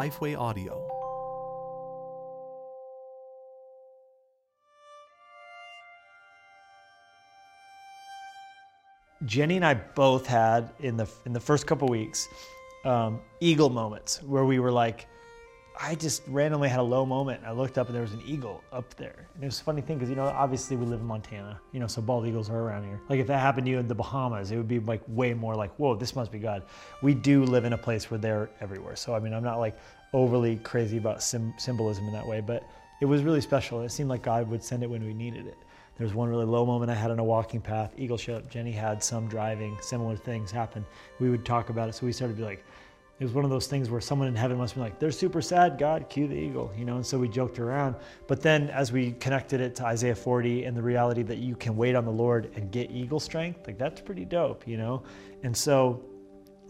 Lifeway Audio. Jennie and I both had in the in the first couple weeks um, eagle moments where we were like, I just randomly had a low moment. I looked up and there was an eagle up there. And it was a funny thing because you know obviously we live in Montana, you know, so bald eagles are around here. Like if that happened to you in the Bahamas, it would be like way more like, whoa, this must be God. We do live in a place where they're everywhere. So I mean, I'm not like overly crazy about symbolism in that way, but it was really special. It seemed like God would send it when we needed it. There was one really low moment I had on a walking path. Eagle showed up. Jennie had some driving. Similar things happen. We would talk about it. So we started to be like, it was one of those things where someone in heaven must be like, they're super sad, God, cue the eagle, you know? And so we joked around. But then as we connected it to Isaiah 40 and the reality that you can wait on the Lord and get eagle strength, like that's pretty dope, you know? And so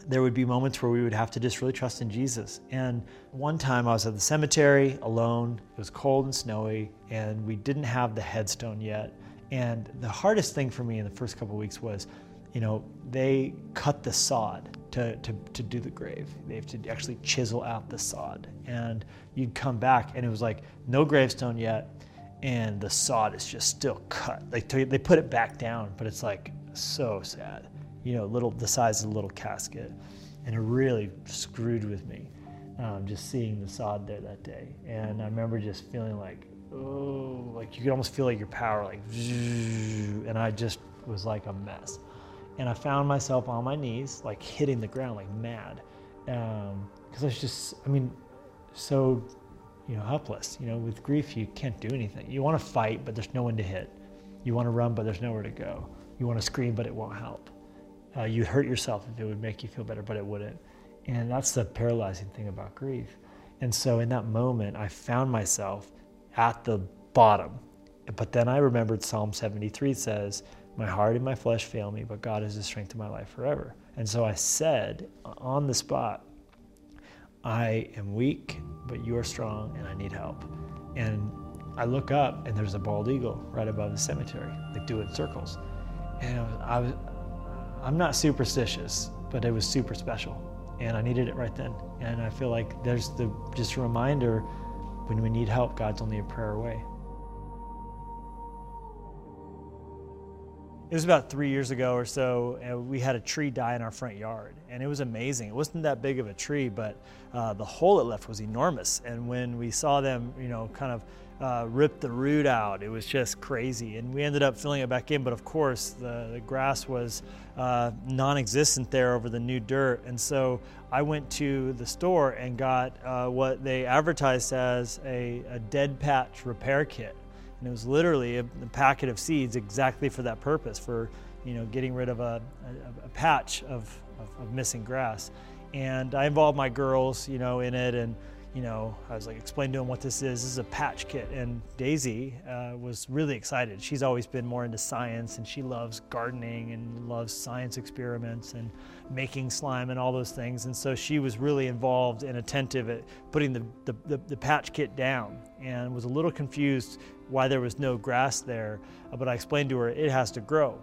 there would be moments where we would have to just really trust in Jesus. And one time I was at the cemetery alone. It was cold and snowy, and we didn't have the headstone yet. And the hardest thing for me in the first couple weeks was, you know, they cut the sod to, to, to do the grave. They have to actually chisel out the sod. And you'd come back, and it was like, no gravestone yet, and the sod is just still cut. Like they put it back down, but it's like so sad you know, little the size of a little casket, and it really screwed with me. Um, just seeing the sod there that day, and I remember just feeling like, oh, like you could almost feel like your power, like, and I just was like a mess. And I found myself on my knees, like hitting the ground like mad, because um, I was just, I mean, so, you know, helpless. You know, with grief, you can't do anything. You want to fight, but there's no one to hit. You want to run, but there's nowhere to go. You want to scream, but it won't help uh, you'd hurt yourself if it would make you feel better, but it wouldn't. And that's the paralyzing thing about grief. And so in that moment, I found myself at the bottom. But then I remembered Psalm 73 says, My heart and my flesh fail me, but God is the strength of my life forever. And so I said on the spot, I am weak, but you are strong, and I need help. And I look up, and there's a bald eagle right above the cemetery, like doing circles. And I was, I'm not superstitious, but it was super special. And I needed it right then. And I feel like there's the just a reminder when we need help, God's only a prayer away. It was about three years ago or so, and we had a tree die in our front yard, and it was amazing. It wasn't that big of a tree, but uh, the hole it left was enormous. And when we saw them, you know, kind of uh, rip the root out, it was just crazy. And we ended up filling it back in, but of course, the, the grass was uh, non existent there over the new dirt. And so I went to the store and got uh, what they advertised as a, a dead patch repair kit and it was literally a, a packet of seeds exactly for that purpose, for you know getting rid of a, a, a patch of, of, of, missing grass. And I involved my girls, you know, in it, and you know, I was like, explain to him what this is. This is a patch kit. And Daisy uh, was really excited. She's always been more into science, and she loves gardening and loves science experiments and making slime and all those things. And so she was really involved and attentive at putting the, the, the, the patch kit down and was a little confused why there was no grass there. Uh, but I explained to her it has to grow.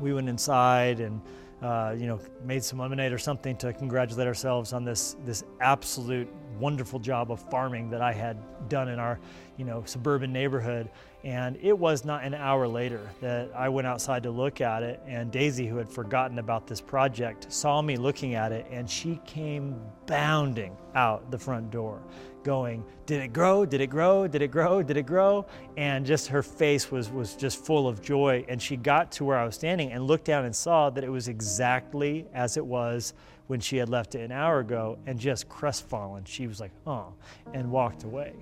We went inside and uh, you know made some lemonade or something to congratulate ourselves on this this absolute wonderful job of farming that I had done in our you know suburban neighborhood. And it was not an hour later that I went outside to look at it, and Daisy, who had forgotten about this project, saw me looking at it, and she came bounding out the front door going, Did it grow? Did it grow? Did it grow? Did it grow? And just her face was, was just full of joy. And she got to where I was standing and looked down and saw that it was exactly as it was when she had left it an hour ago and just crestfallen. She was like, Oh, and walked away.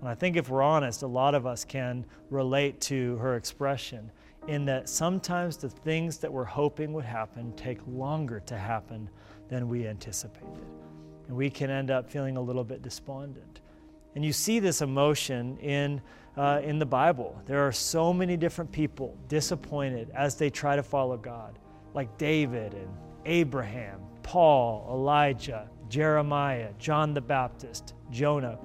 And I think if we're honest, a lot of us can relate to her expression in that sometimes the things that we're hoping would happen take longer to happen than we anticipated and we can end up feeling a little bit despondent. And you see this emotion in, uh, in the Bible. There are so many different people disappointed as they try to follow God, like David and Abraham, Paul, Elijah, Jeremiah, John the Baptist, Jonah.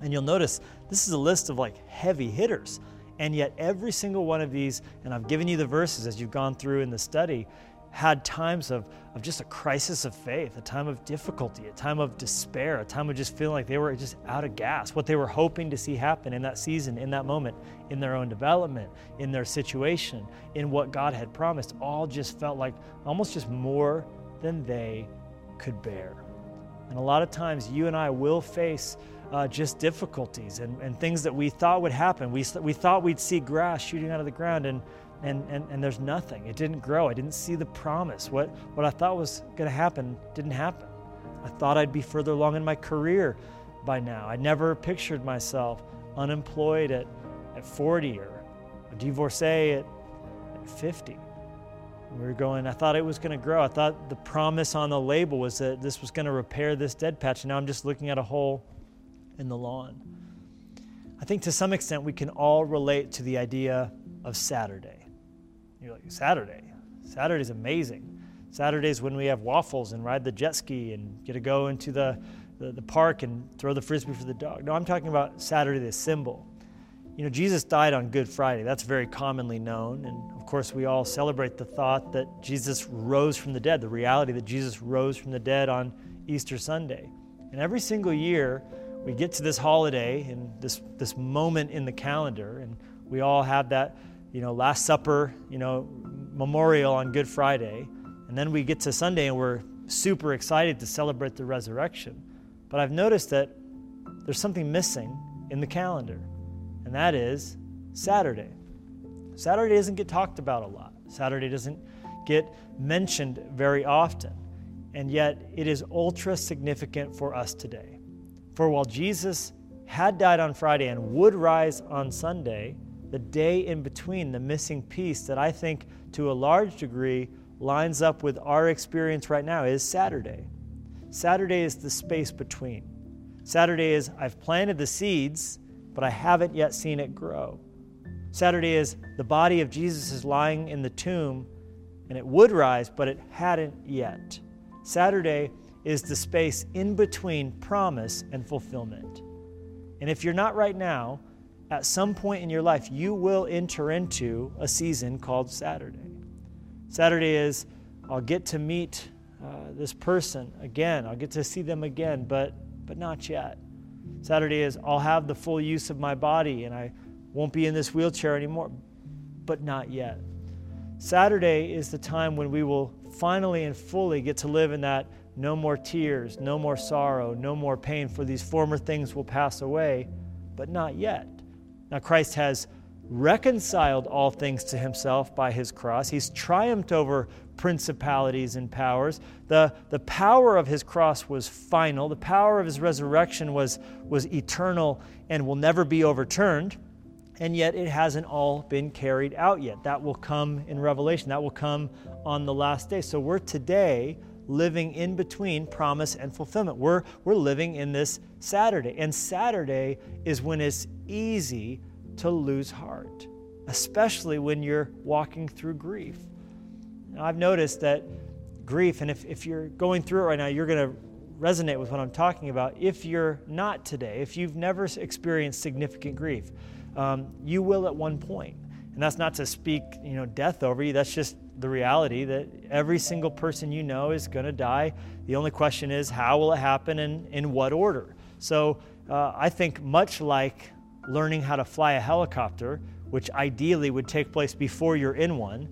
And you'll notice this is a list of like heavy hitters. And yet, every single one of these, and I've given you the verses as you've gone through in the study, had times of, of just a crisis of faith, a time of difficulty, a time of despair, a time of just feeling like they were just out of gas. What they were hoping to see happen in that season, in that moment, in their own development, in their situation, in what God had promised, all just felt like almost just more than they could bear. And a lot of times, you and I will face uh, just difficulties and, and things that we thought would happen. We, we thought we'd see grass shooting out of the ground, and, and, and, and there's nothing. It didn't grow. I didn't see the promise. What, what I thought was going to happen didn't happen. I thought I'd be further along in my career by now. I never pictured myself unemployed at, at 40 or a divorcee at, at 50. We were going, I thought it was going to grow. I thought the promise on the label was that this was going to repair this dead patch. And now I'm just looking at a hole in the lawn. I think to some extent we can all relate to the idea of Saturday. You're like, Saturday? Saturday's amazing. Saturday's when we have waffles and ride the jet ski and get to go into the, the, the park and throw the frisbee for the dog. No, I'm talking about Saturday, the symbol. You know, Jesus died on Good Friday. That's very commonly known. And of course, we all celebrate the thought that Jesus rose from the dead, the reality that Jesus rose from the dead on Easter Sunday. And every single year, we get to this holiday and this, this moment in the calendar, and we all have that, you know, Last Supper, you know, memorial on Good Friday. And then we get to Sunday and we're super excited to celebrate the resurrection. But I've noticed that there's something missing in the calendar, and that is Saturday. Saturday doesn't get talked about a lot, Saturday doesn't get mentioned very often, and yet it is ultra significant for us today. For while Jesus had died on Friday and would rise on Sunday, the day in between, the missing piece that I think to a large degree lines up with our experience right now is Saturday. Saturday is the space between. Saturday is I've planted the seeds, but I haven't yet seen it grow. Saturday is the body of Jesus is lying in the tomb and it would rise, but it hadn't yet. Saturday is the space in between promise and fulfillment. And if you're not right now, at some point in your life, you will enter into a season called Saturday. Saturday is, I'll get to meet uh, this person again, I'll get to see them again, but, but not yet. Saturday is, I'll have the full use of my body and I won't be in this wheelchair anymore, but not yet. Saturday is the time when we will finally and fully get to live in that no more tears, no more sorrow, no more pain, for these former things will pass away, but not yet. Now, Christ has reconciled all things to himself by his cross. He's triumphed over principalities and powers. The, the power of his cross was final, the power of his resurrection was, was eternal and will never be overturned. And yet, it hasn't all been carried out yet. That will come in Revelation. That will come on the last day. So, we're today living in between promise and fulfillment. We're, we're living in this Saturday. And Saturday is when it's easy to lose heart, especially when you're walking through grief. Now, I've noticed that grief, and if, if you're going through it right now, you're going to resonate with what I'm talking about. If you're not today, if you've never experienced significant grief, um, you will at one point. And that's not to speak, you know, death over you. That's just the reality that every single person you know is going to die. The only question is, how will it happen and in what order? So uh, I think, much like learning how to fly a helicopter, which ideally would take place before you're in one,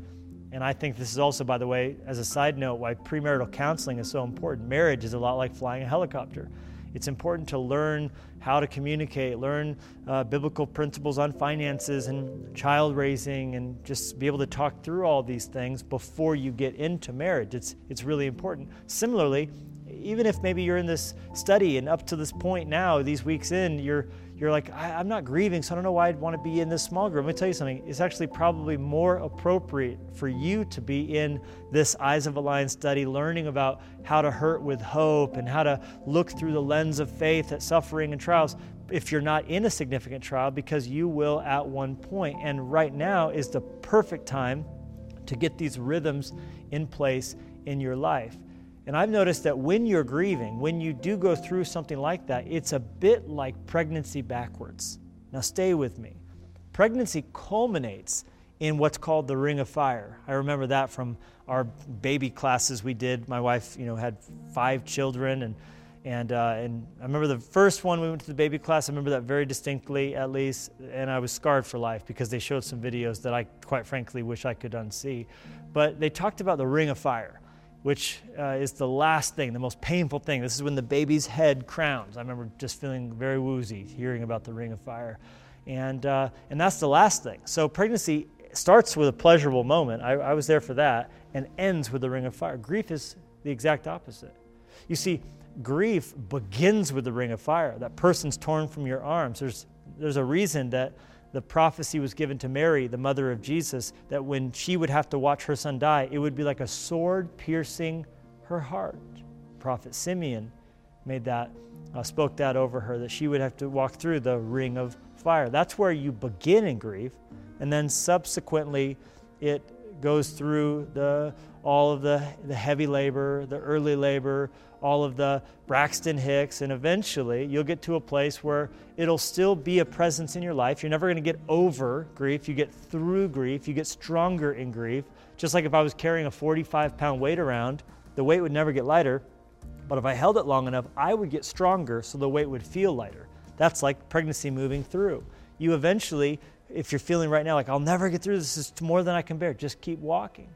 and I think this is also, by the way, as a side note, why premarital counseling is so important. Marriage is a lot like flying a helicopter. It's important to learn how to communicate, learn uh, biblical principles on finances and child raising, and just be able to talk through all these things before you get into marriage. It's, it's really important. Similarly, even if maybe you're in this study and up to this point now, these weeks in, you're you're like, I, am not grieving, so I don't know why I'd want to be in this small group. Let me tell you something. It's actually probably more appropriate for you to be in this Eyes of a Lion study, learning about how to hurt with hope and how to look through the lens of faith at suffering and trials if you're not in a significant trial, because you will at one point. And right now is the perfect time to get these rhythms in place in your life. And I've noticed that when you're grieving, when you do go through something like that, it's a bit like pregnancy backwards. Now, stay with me. Pregnancy culminates in what's called the ring of fire. I remember that from our baby classes we did. My wife, you know, had five children, and and uh, and I remember the first one we went to the baby class. I remember that very distinctly, at least, and I was scarred for life because they showed some videos that I, quite frankly, wish I could unsee. But they talked about the ring of fire, which uh, is the last thing, the most painful thing. This is when the baby's head crowns. I remember just feeling very woozy hearing about the ring of fire, and uh, and that's the last thing. So pregnancy starts with a pleasurable moment. I, I was there for that, and ends with the ring of fire. Grief is the exact opposite. You see, grief begins with the ring of fire. That person's torn from your arms. There's, there's a reason that the prophecy was given to Mary, the mother of Jesus, that when she would have to watch her son die, it would be like a sword piercing her heart. Prophet Simeon made that, uh, spoke that over her, that she would have to walk through the ring of fire. That's where you begin in grief, and then subsequently it goes through the, all of the, the heavy labor, the early labor, all of the Braxton Hicks, and eventually you'll get to a place where it'll still be a presence in your life. You're never going to get over grief. You get through grief. You get stronger in grief. Just like if I was carrying a 45 pound weight around, the weight would never get lighter. But if I held it long enough, I would get stronger so the weight would feel lighter. That's like pregnancy moving through. You eventually if you're feeling right now like I'll never get through this, it's more than I can bear, just keep walking.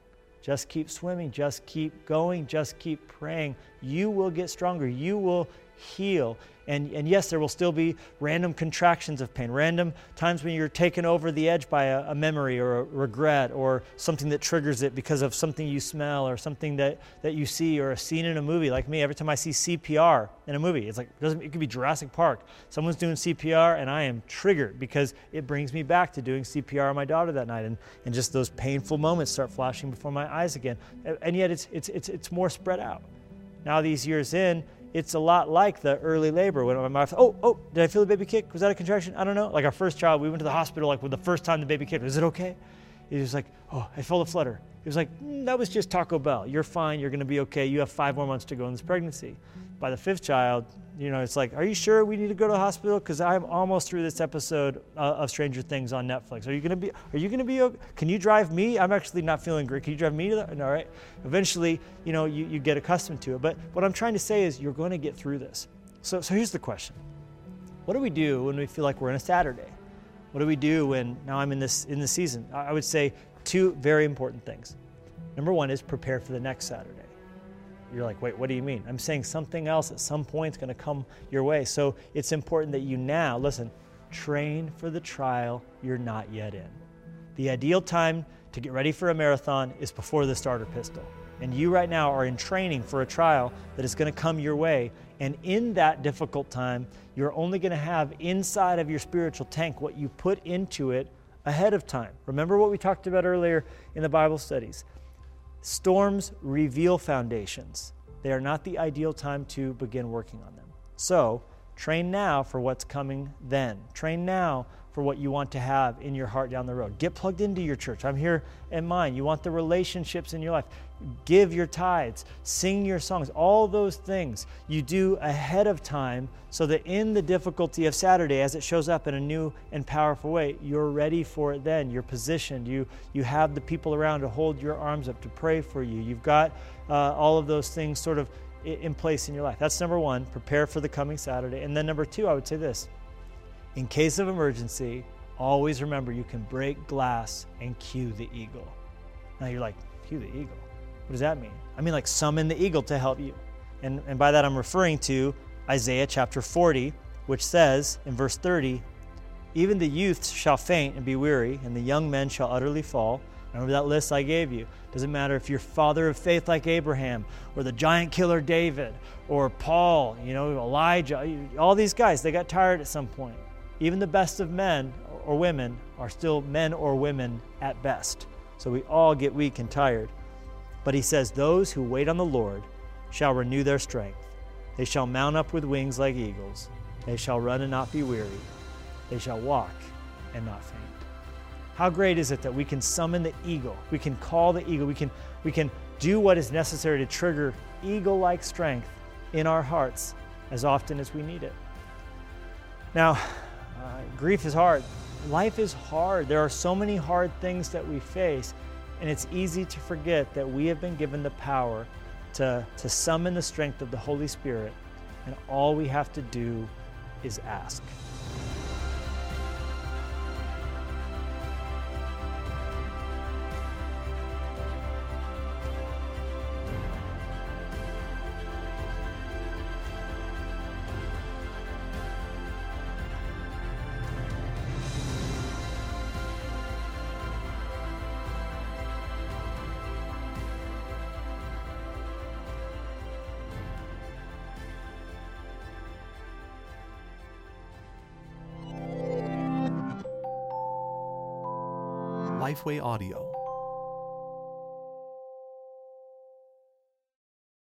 Just keep swimming, just keep going, just keep praying. You will get stronger. You will heal. And, and yes, there will still be random contractions of pain, random times when you're taken over the edge by a, a, memory or a regret or something that triggers it because of something you smell or something that, that you see or a scene in a movie. Like me, every time I see CPR in a movie, it's like, it, it could be Jurassic Park. Someone's doing CPR and I am triggered because it brings me back to doing CPR on my daughter that night. And, and just those painful moments start flashing before my eyes again. And yet it's, it's, it's, it's more spread out. Now, these years in, it's a lot like the early labor when my wife, oh, oh, did I feel the baby kick? Was that a contraction? I don't know. Like our first child, we went to the hospital like with the first time the baby kicked. Was it okay? He was like, oh, I felt a flutter. He was like, mm, that was just Taco Bell. You're fine. You're going to be okay. You have five more months to go in this pregnancy by the fifth child, you know, it's like, are you sure we need to go to the hospital? Because I'm almost through this episode uh, of Stranger Things on Netflix. Are you gonna be? Are you gonna be? Okay? Can you drive me? I'm actually not feeling great. Can you drive me to the? All right. Eventually, you know, you, you get accustomed to it. But what I'm trying to say is, you're going to get through this. So, so here's the question: What do we do when we feel like we're in a Saturday? What do we do when now I'm in this in the season? I would say two very important things. Number one is prepare for the next Saturday. You're like, wait, what do you mean? I'm saying something else at some point is going to come your way. So it's important that you now, listen, train for the trial you're not yet in. The ideal time to get ready for a marathon is before the starter pistol. And you right now are in training for a trial that is going to come your way. And in that difficult time, you're only going to have inside of your spiritual tank what you put into it ahead of time. Remember what we talked about earlier in the Bible studies. Storms reveal foundations. They are not the ideal time to begin working on them. So, train now for what's coming then. Train now for what you want to have in your heart down the road. Get plugged into your church. I'm here in mine. You want the relationships in your life. Give your tithes, sing your songs, all those things you do ahead of time so that in the difficulty of Saturday, as it shows up in a new and powerful way, you're ready for it then. You're positioned. You, you have the people around to hold your arms up, to pray for you. You've got uh, all of those things sort of in place in your life. That's number one, prepare for the coming Saturday. And then number two, I would say this in case of emergency, always remember you can break glass and cue the eagle. Now you're like, cue the eagle? What does that mean? I mean, like, summon the eagle to help you. And, and by that, I'm referring to Isaiah chapter 40, which says in verse 30, Even the youths shall faint and be weary, and the young men shall utterly fall. Remember that list I gave you. Doesn't matter if you're father of faith like Abraham, or the giant killer David, or Paul, you know, Elijah, all these guys, they got tired at some point. Even the best of men or women are still men or women at best. So we all get weak and tired. But he says, Those who wait on the Lord shall renew their strength. They shall mount up with wings like eagles. They shall run and not be weary. They shall walk and not faint. How great is it that we can summon the eagle? We can call the eagle. We can, we can do what is necessary to trigger eagle like strength in our hearts as often as we need it. Now, uh, grief is hard. life is hard. There are so many hard things that we face, and it's easy to forget that we have been given the power to, to summon the strength of the Holy Spirit, and all we have to do is ask. Lifeway Audio.